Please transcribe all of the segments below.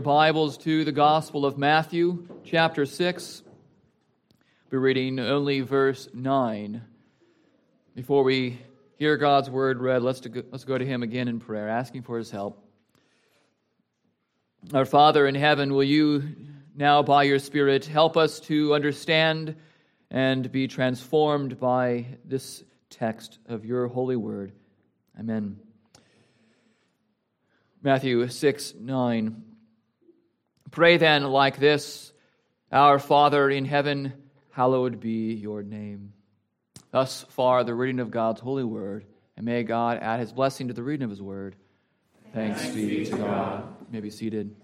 Bibles to the Gospel of Matthew, chapter 6. We're reading only verse 9. Before we hear God's word read, let's, go, let's go to Him again in prayer, asking for His help. Our Father in heaven, will you now, by your Spirit, help us to understand and be transformed by this text of your holy word? Amen. Matthew 6 9. Pray then like this Our Father in heaven, hallowed be your name. Thus far, the reading of God's holy word, and may God add his blessing to the reading of his word. Thanks, Thanks be to God. You may be seated.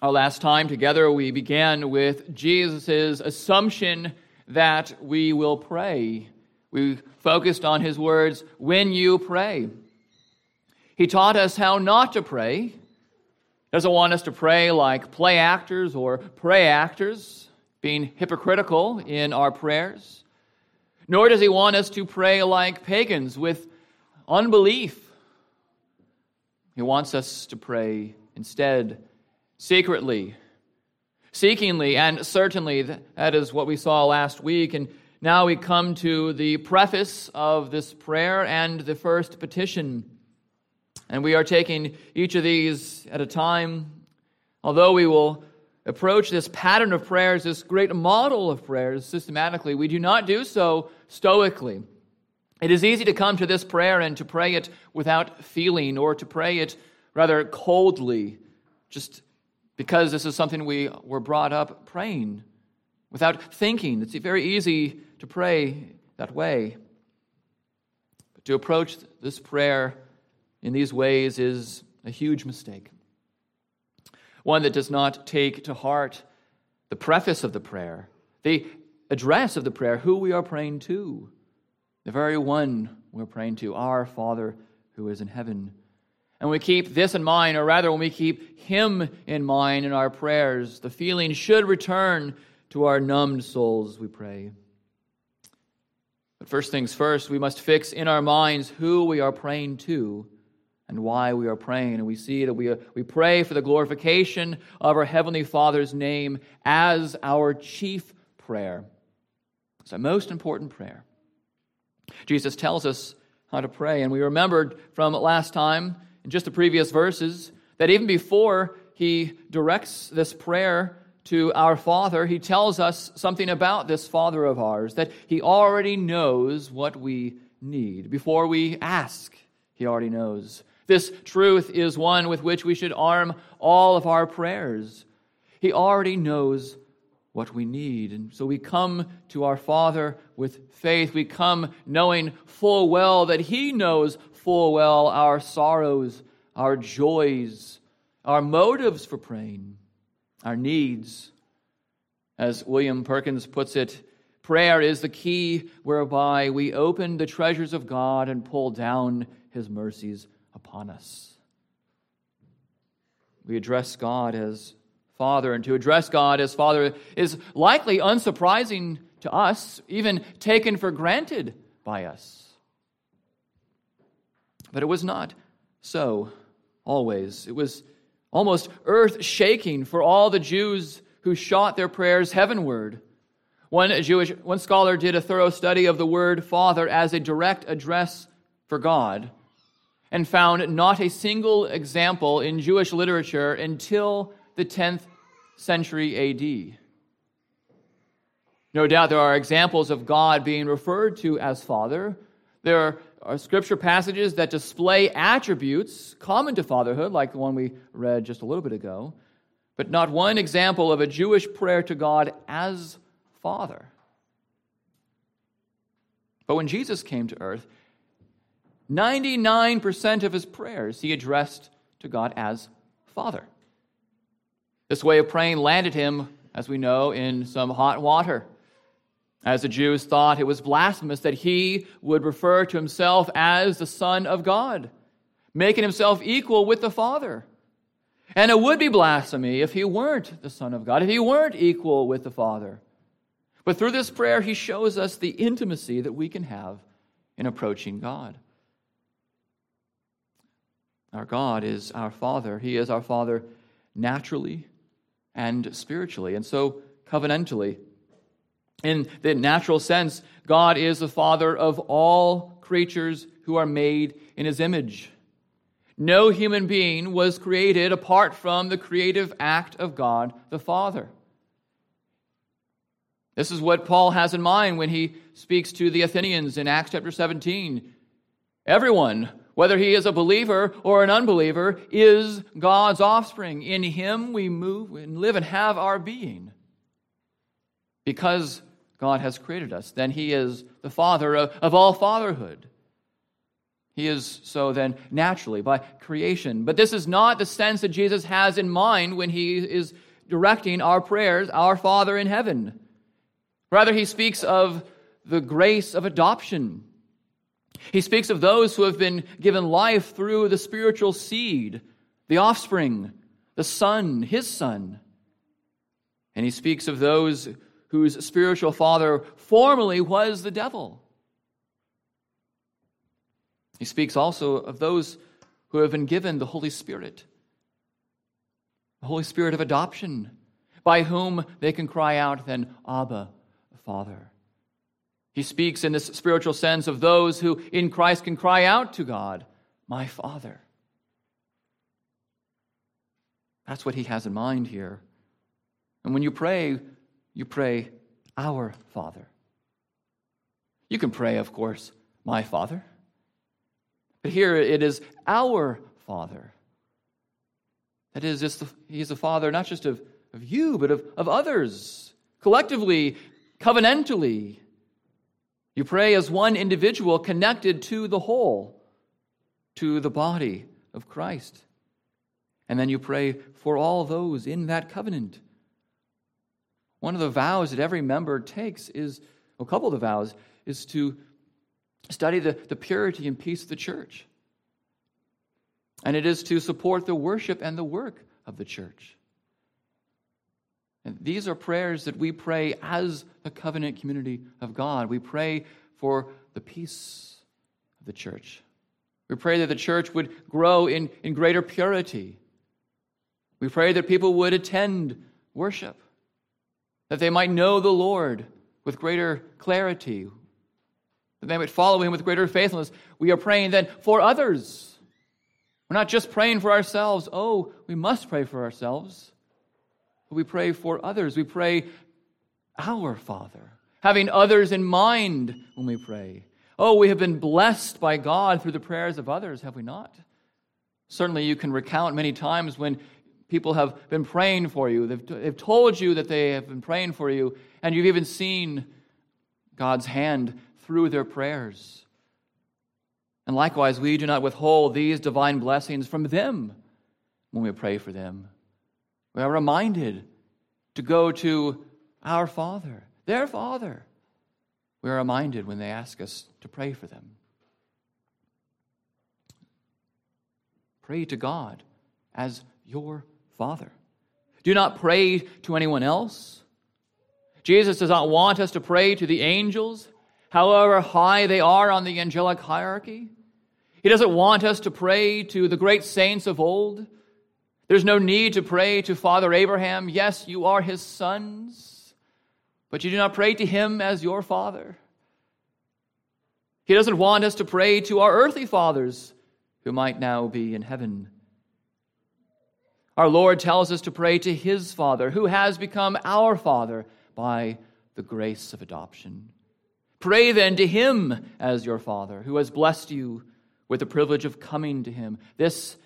Our last time together, we began with Jesus' assumption that we will pray. We focused on his words, when you pray. He taught us how not to pray. He doesn't want us to pray like play actors or pray actors, being hypocritical in our prayers. Nor does he want us to pray like pagans with unbelief. He wants us to pray instead secretly seekingly and certainly. That is what we saw last week. And now we come to the preface of this prayer and the first petition. And we are taking each of these at a time. Although we will approach this pattern of prayers, this great model of prayers systematically, we do not do so stoically. It is easy to come to this prayer and to pray it without feeling or to pray it rather coldly, just because this is something we were brought up praying without thinking. It's very easy to pray that way. But to approach this prayer in these ways is a huge mistake. One that does not take to heart the preface of the prayer, the address of the prayer, who we are praying to, the very one we're praying to, our Father who is in heaven. And we keep this in mind, or rather, when we keep Him in mind in our prayers, the feeling should return to our numbed souls, we pray. But first things first, we must fix in our minds who we are praying to and why we are praying. And we see that we, uh, we pray for the glorification of our Heavenly Father's name as our chief prayer. It's our most important prayer. Jesus tells us how to pray. And we remembered from last time in just the previous verses that even before he directs this prayer to our Father, he tells us something about this Father of ours, that he already knows what we need. Before we ask, he already knows. This truth is one with which we should arm all of our prayers. He already knows what we need. And so we come to our Father with faith. We come knowing full well that He knows full well our sorrows, our joys, our motives for praying, our needs. As William Perkins puts it, prayer is the key whereby we open the treasures of God and pull down His mercies upon us. We address God as Father, and to address God as Father is likely unsurprising to us, even taken for granted by us. But it was not so always. It was almost earth shaking for all the Jews who shot their prayers heavenward. One Jewish one scholar did a thorough study of the word father as a direct address for God and found not a single example in Jewish literature until the 10th century AD. No doubt there are examples of God being referred to as Father. There are scripture passages that display attributes common to fatherhood, like the one we read just a little bit ago, but not one example of a Jewish prayer to God as Father. But when Jesus came to earth, 99% of his prayers he addressed to God as Father. This way of praying landed him, as we know, in some hot water as the Jews thought it was blasphemous that he would refer to himself as the Son of God, making himself equal with the Father. And it would be blasphemy if he weren't the Son of God, if he weren't equal with the Father. But through this prayer, he shows us the intimacy that we can have in approaching God. Our God is our Father. He is our Father naturally and spiritually, and so covenantally. In the natural sense, God is the Father of all creatures who are made in His image. No human being was created apart from the creative act of God the Father. This is what Paul has in mind when he speaks to the Athenians in Acts chapter 17. Everyone, whether he is a believer or an unbeliever, is God's offspring. In him we move and live and have our being. Because God has created us, then he is the father of, of all fatherhood. He is so then naturally by creation. But this is not the sense that Jesus has in mind when he is directing our prayers, Our Father in heaven. Rather, he speaks of the grace of adoption. He speaks of those who have been given life through the spiritual seed, the offspring, the Son, his Son. And he speaks of those whose spiritual father formerly was the devil. He speaks also of those who have been given the Holy Spirit, the Holy Spirit of adoption, by whom they can cry out then, Abba, Father. He speaks in this spiritual sense of those who in Christ can cry out to God, My Father. That's what he has in mind here. And when you pray, you pray, Our Father. You can pray, of course, My Father. But here it is our Father. That is, He's a Father not just of, of you, but of, of others. Collectively, covenantally. You pray as one individual connected to the whole, to the body of Christ. And then you pray for all those in that covenant. One of the vows that every member takes is, a couple of the vows, is to study the, the purity and peace of the church. And it is to support the worship and the work of the church. These are prayers that we pray as the covenant community of God. We pray for the peace of the church. We pray that the church would grow in, in greater purity. We pray that people would attend worship, that they might know the Lord with greater clarity, that they might follow him with greater faithfulness. We are praying then for others. We're not just praying for ourselves. Oh, we must pray for ourselves. We pray for others. We pray, Our Father, having others in mind when we pray. Oh, we have been blessed by God through the prayers of others, have we not? Certainly, you can recount many times when people have been praying for you. They've, they've told you that they have been praying for you, and you've even seen God's hand through their prayers. And likewise, we do not withhold these divine blessings from them when we pray for them. We are reminded to go to our Father, their Father. We are reminded when they ask us to pray for them. Pray to God as your Father. Do not pray to anyone else. Jesus does not want us to pray to the angels, however high they are on the angelic hierarchy. He doesn't want us to pray to the great saints of old there's no need to pray to Father Abraham. Yes, you are his sons, but you do not pray to him as your father. He doesn't want us to pray to our earthly fathers who might now be in heaven. Our Lord tells us to pray to his Father, who has become our Father by the grace of adoption. Pray then to him as your Father, who has blessed you with the privilege of coming to him. This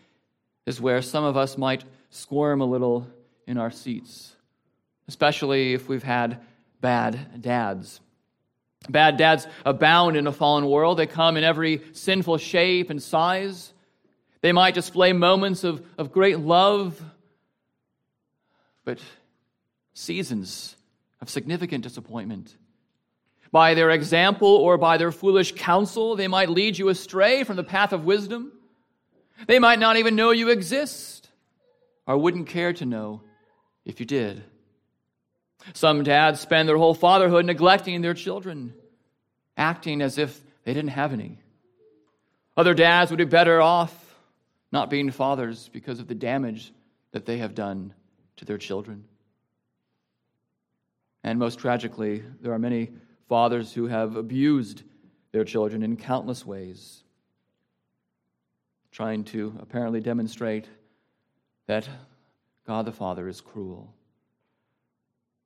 is where some of us might squirm a little in our seats, especially if we've had bad dads. Bad dads abound in a fallen world. They come in every sinful shape and size. They might display moments of, of great love, but seasons of significant disappointment. By their example or by their foolish counsel, they might lead you astray from the path of wisdom. They might not even know you exist or wouldn't care to know if you did. Some dads spend their whole fatherhood neglecting their children, acting as if they didn't have any. Other dads would be better off not being fathers because of the damage that they have done to their children. And most tragically, there are many fathers who have abused their children in countless ways, trying to apparently demonstrate that God the Father is cruel.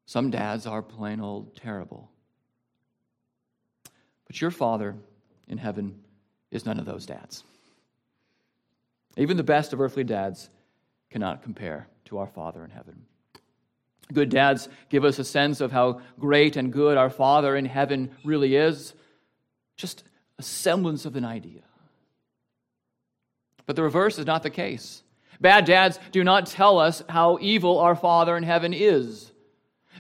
Some dads are plain old terrible. But your Father in heaven is none of those dads. Even the best of earthly dads cannot compare to our Father in heaven. Good dads give us a sense of how great and good our Father in heaven really is, just a semblance of an idea. But the reverse is not the case. Bad dads do not tell us how evil our Father in heaven is.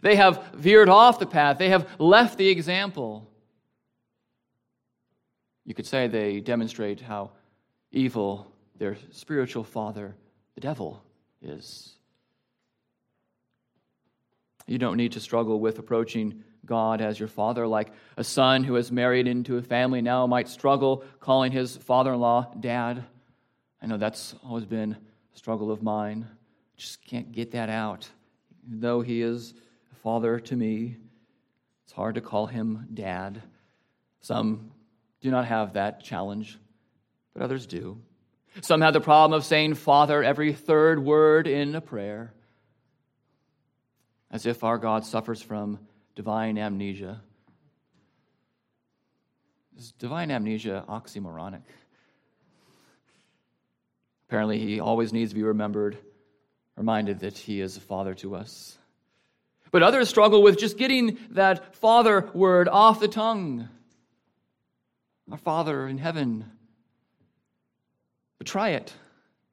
They have veered off the path, they have left the example. You could say they demonstrate how evil their spiritual father, the devil, is. You don't need to struggle with approaching God as your father, like a son who has married into a family now might struggle calling his father in law dad. I know that's always been a struggle of mine. Just can't get that out. Though he is a father to me, it's hard to call him dad. Some do not have that challenge, but others do. Some have the problem of saying Father every third word in a prayer, as if our God suffers from divine amnesia. Is divine amnesia oxymoronic? Apparently, he always needs to be remembered, reminded that he is a father to us. But others struggle with just getting that father word off the tongue. Our Father in heaven. But try it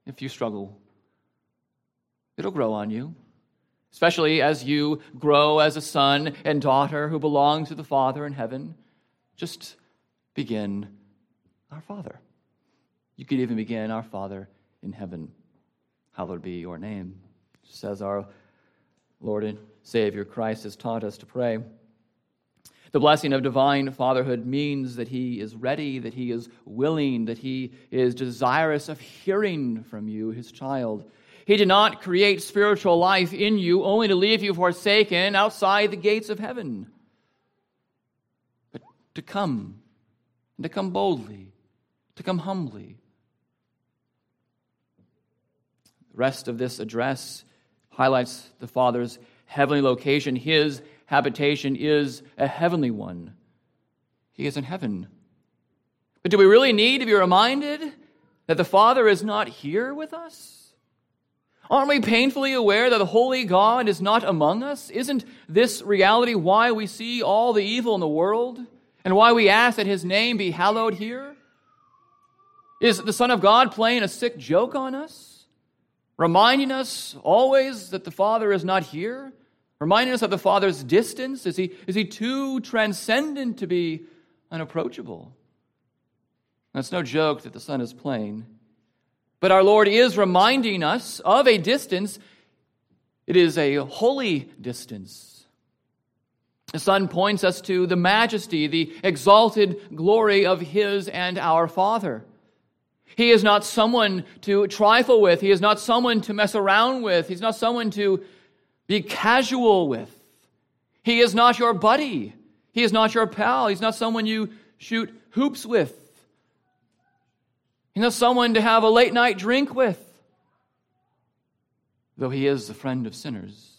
if you struggle. It'll grow on you, especially as you grow as a son and daughter who belong to the Father in heaven. Just begin, Our Father. You could even begin, Our Father in heaven. Hallowed be your name. Just as our Lord and Savior Christ has taught us to pray. The blessing of divine fatherhood means that he is ready, that he is willing, that he is desirous of hearing from you, his child. He did not create spiritual life in you only to leave you forsaken outside the gates of heaven, but to come, and to come boldly, to come humbly. The rest of this address highlights the Father's heavenly location, his habitation is a heavenly one. He is in heaven. But do we really need to be reminded that the Father is not here with us? Aren't we painfully aware that the holy God is not among us? Isn't this reality why we see all the evil in the world and why we ask that his name be hallowed here? Is the Son of God playing a sick joke on us? Reminding us always that the Father is not here? reminding us of the Father's distance? Is he, is he too transcendent to be unapproachable? That's no joke that the Son is playing. But our Lord is reminding us of a distance. It is a holy distance. The Son points us to the majesty, the exalted glory of His and our Father. He is not someone to trifle with. He is not someone to mess around with. He's not someone to be casual with. He is not your buddy. He is not your pal. He's not someone you shoot hoops with. He's not someone to have a late night drink with, though he is the friend of sinners.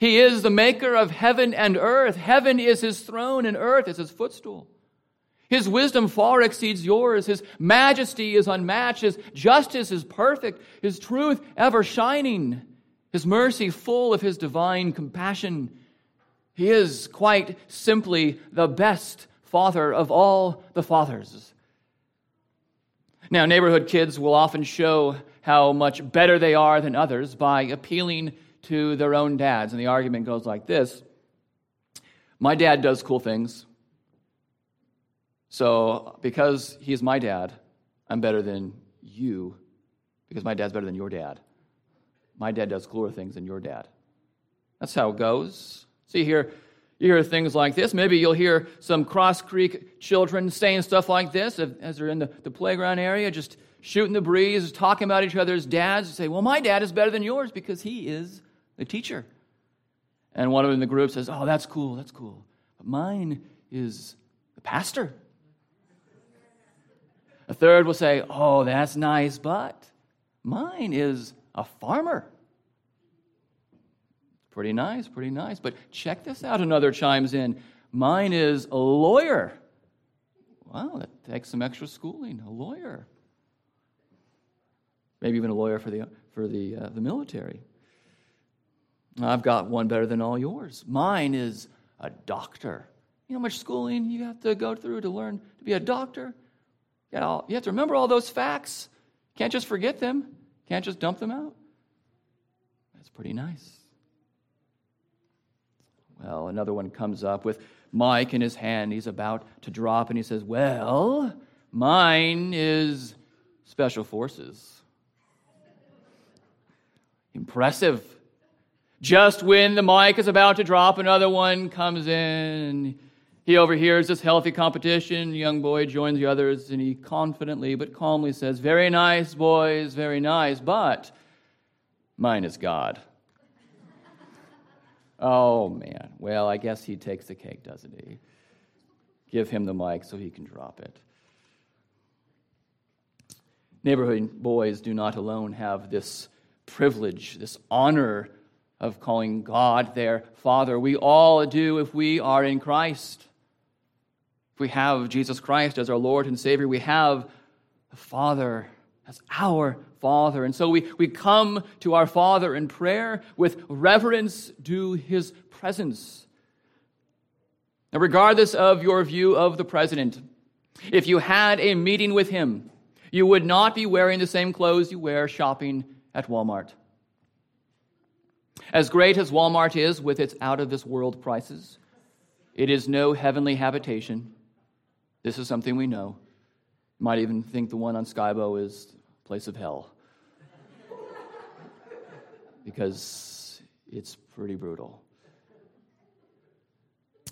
He is the maker of heaven and earth. Heaven is his throne, and earth is his footstool. His wisdom far exceeds yours. His majesty is unmatched. His justice is perfect. His truth ever shining his mercy full of his divine compassion. He is quite simply the best father of all the fathers. Now, neighborhood kids will often show how much better they are than others by appealing to their own dads. And the argument goes like this My dad does cool things. So, because he's my dad, I'm better than you, because my dad's better than your dad. My dad does cooler things than your dad. That's how it goes. See here, you hear things like this. Maybe you'll hear some Cross Creek children saying stuff like this as they're in the, the playground area, just shooting the breeze, talking about each other's dads. You say, Well, my dad is better than yours because he is the teacher. And one of them in the group says, Oh, that's cool, that's cool. But mine is the pastor. A third will say, Oh, that's nice, but mine is a farmer. Pretty nice, pretty nice. But check this out, another chimes in. Mine is a lawyer. Wow, that takes some extra schooling. A lawyer. Maybe even a lawyer for the, for the, uh, the military. I've got one better than all yours. Mine is a doctor. You know how much schooling you have to go through to learn to be a doctor? You, have to remember all those facts. Can't just forget them. Can't just dump them out. That's pretty nice. Well, another one comes up with mic in his hand. He's about to drop, and he says, Well, mine is Special Forces. Impressive. Just when the mic is about to drop, another one comes in. He overhears this healthy competition. Young boy joins the others, and he confidently but calmly says, Very nice, boys, very nice, but mine is God. Oh, man. Well, I guess he takes the cake, doesn't he? Give him the mic so he can drop it. Neighborhood boys do not alone have this privilege, this honor of calling God their Father. We all do if we are in Christ. If we have Jesus Christ as our Lord and Savior, we have the Father as our Father. And so we, we come to our Father in prayer with reverence due his presence. Now, regardless of your view of the president, if you had a meeting with him, you would not be wearing the same clothes you wear shopping at Walmart. As great as Walmart is with its out of this world prices, it is no heavenly habitation. This is something we know. You might even think the one on Skybo is place of hell because it's pretty brutal.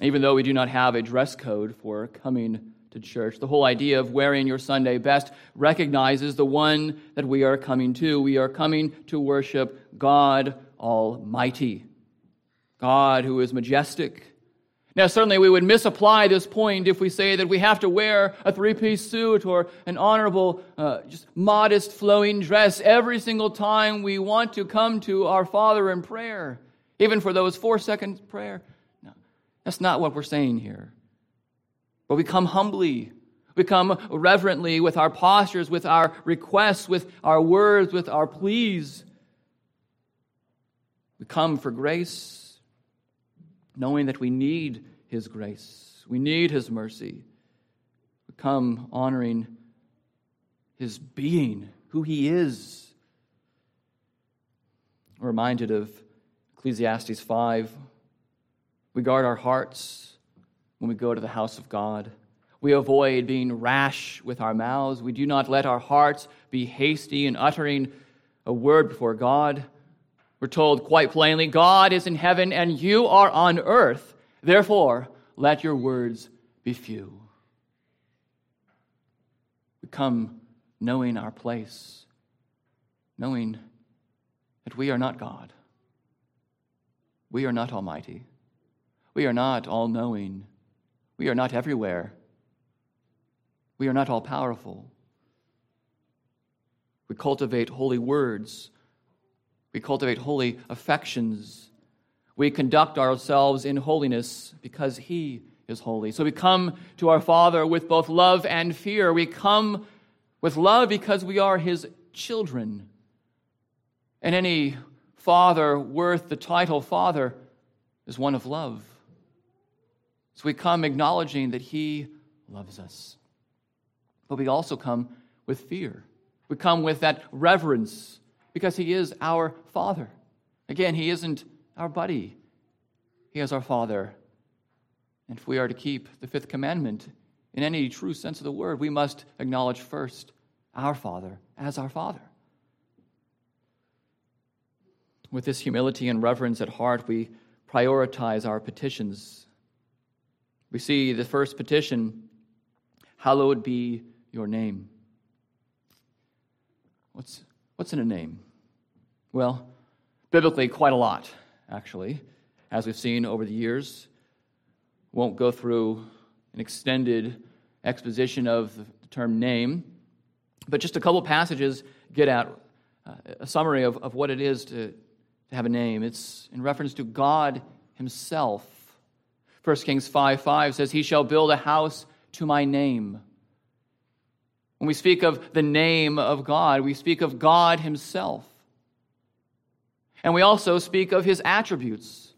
Even though we do not have a dress code for coming to church, the whole idea of wearing your Sunday best recognizes the one that we are coming to. We are coming to worship God Almighty, God who is majestic now, certainly we would misapply this point if we say that we have to wear a three piece suit or an honorable, uh, just modest flowing dress every single time we want to come to our Father in prayer, even for those four seconds prayer. No, that's not what we're saying here. But we come humbly, we come reverently with our postures, with our requests, with our words, with our pleas. We come for grace knowing that we need His grace, we need His mercy. We come honoring His being, who He is. Reminded of Ecclesiastes 5. We guard our hearts when we go to the house of God. We avoid being rash with our mouths. We do not let our hearts be hasty in uttering a word before God. We're told quite plainly God is in heaven and you are on earth. Therefore, let your words be few. We come knowing our place, knowing that we are not God. We are not almighty. We are not all knowing. We are not everywhere. We are not all powerful. We cultivate holy words we cultivate holy affections. We conduct ourselves in holiness because He is holy. So we come to our Father with both love and fear. We come with love because we are His children. And any father worth the title father is one of love. So we come acknowledging that He loves us. But we also come with fear. We come with that reverence because he is our Father. Again, he isn't our buddy, he is our Father. And if we are to keep the fifth commandment in any true sense of the word, we must acknowledge first our Father as our Father. With this humility and reverence at heart, we prioritize our petitions. We see the first petition Hallowed be your name. What's, what's in a name? Well, biblically, quite a lot, actually, as we've seen over the years. Won't go through an extended exposition of the term name, but just a couple passages get at uh, a summary of, of what it is to, to have a name. It's in reference to God Himself. 1 Kings 5 5 says, He shall build a house to my name. When we speak of the name of God, we speak of God Himself. And we also speak of His attributes.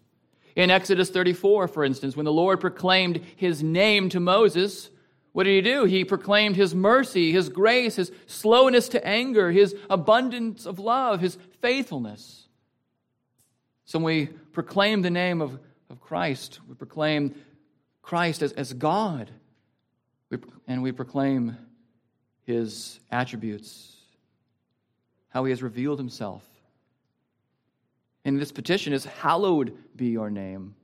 In Exodus 34, for instance, when the Lord proclaimed His name to Moses, what did He do? He proclaimed His mercy, His grace, His slowness to anger, His abundance of love, His faithfulness. So when we proclaim the name of, of Christ, we proclaim Christ as, as God. We, and we proclaim his attributes, how he has revealed himself. And this petition is, Hallowed be your name.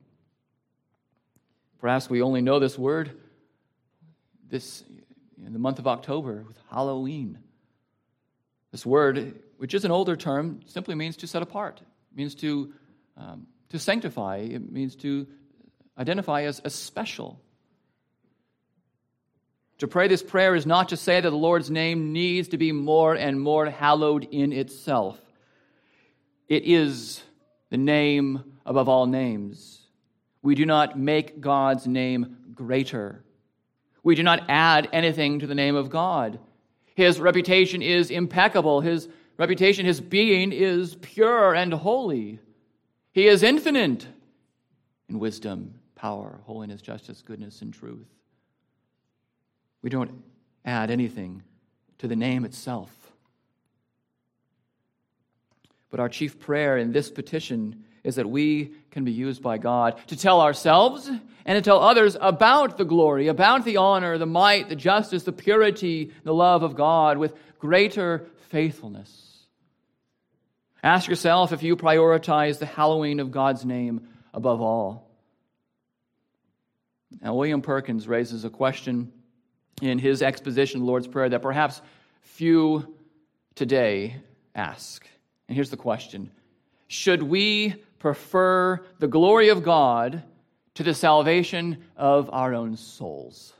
Perhaps we only know this word this in the month of October with Halloween. This word, which is an older term, simply means to set apart, means to, um, to sanctify, it means to identify as, as special. To pray this prayer is not to say that the Lord's name needs to be more and more hallowed in itself. It is the name above all names. We do not make God's name greater. We do not add anything to the name of God. His reputation is impeccable. His reputation, his being is pure and holy. He is infinite in wisdom, power, holiness, justice, goodness, and truth. We don't add anything to the name itself. But our chief prayer in this petition is that we can be used by God to tell ourselves and to tell others about the glory, about the honor, the might, the justice, the purity, the love of God with greater faithfulness. Ask yourself if you prioritize the hallowing of God's name above all. Now, William Perkins raises a question in his exposition of the Lord's Prayer that perhaps few today ask. And here's the question Should we prefer the glory of God to the salvation of our own souls?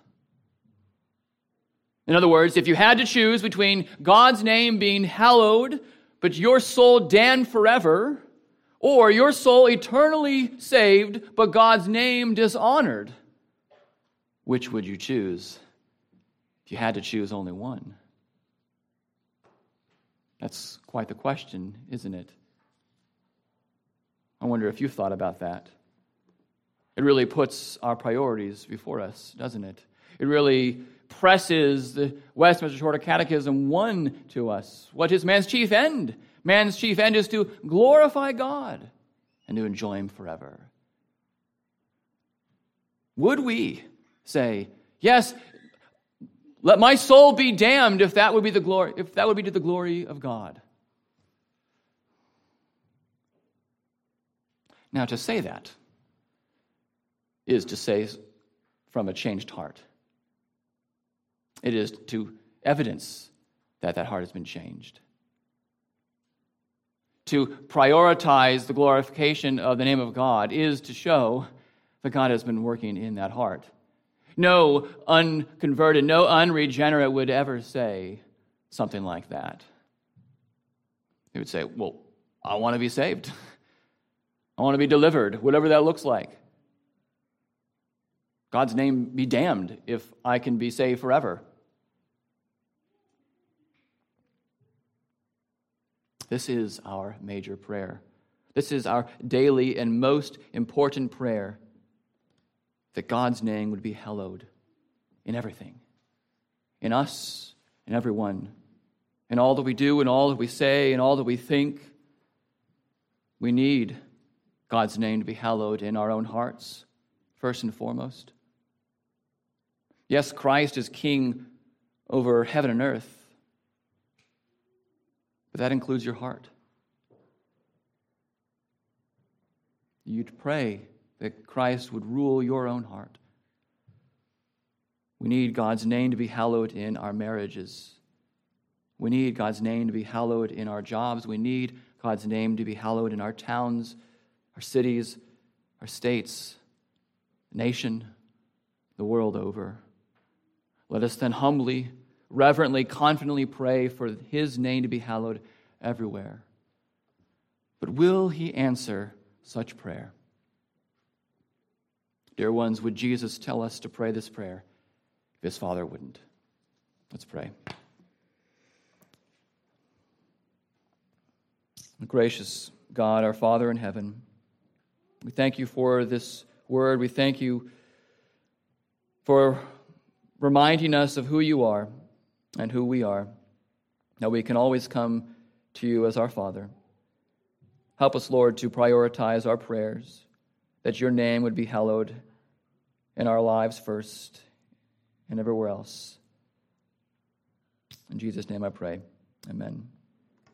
In other words, if you had to choose between God's name being hallowed, but your soul damned forever, or your soul eternally saved, but God's name dishonored, which would you choose? If you had to choose only one? That's quite the question, isn't it? I wonder if you've thought about that. It really puts our priorities before us, doesn't it? It really presses the Westminster Shorter Catechism 1 to us. What is man's chief end? Man's chief end is to glorify God and to enjoy Him forever. Would we say, yes, let my soul be damned if that would be the glory, if that would be to the glory of God. Now, to say that is to say from a changed heart. It is to evidence that that heart has been changed. To prioritize the glorification of the name of God is to show that God has been working in that heart. No unconverted, no unregenerate would ever say something like that. He would say, Well, I want to be saved. I want to be delivered, whatever that looks like. God's name be damned if I can be saved forever. This is our major prayer. This is our daily and most important prayer that God's name would be hallowed in everything, in us, in everyone, in all that we do, in all that we say, in all that we think. We need God's name to be hallowed in our own hearts, first and foremost. Yes, Christ is king over heaven and earth, but that includes your heart. You'd pray that Christ would rule your own heart. We need God's name to be hallowed in our marriages. We need God's name to be hallowed in our jobs. We need God's name to be hallowed in our towns, our cities, our states, nation, the world over. Let us then humbly, reverently, confidently pray for his name to be hallowed everywhere. But will he answer such prayer? Dear ones, would Jesus tell us to pray this prayer if his Father wouldn't? Let's pray. Gracious God, our Father in heaven, we thank you for this word. We thank you for reminding us of who you are and who we are, that we can always come to you as our Father. Help us, Lord, to prioritize our prayers, that your name would be hallowed in our lives first and everywhere else. In Jesus' name I pray. Amen.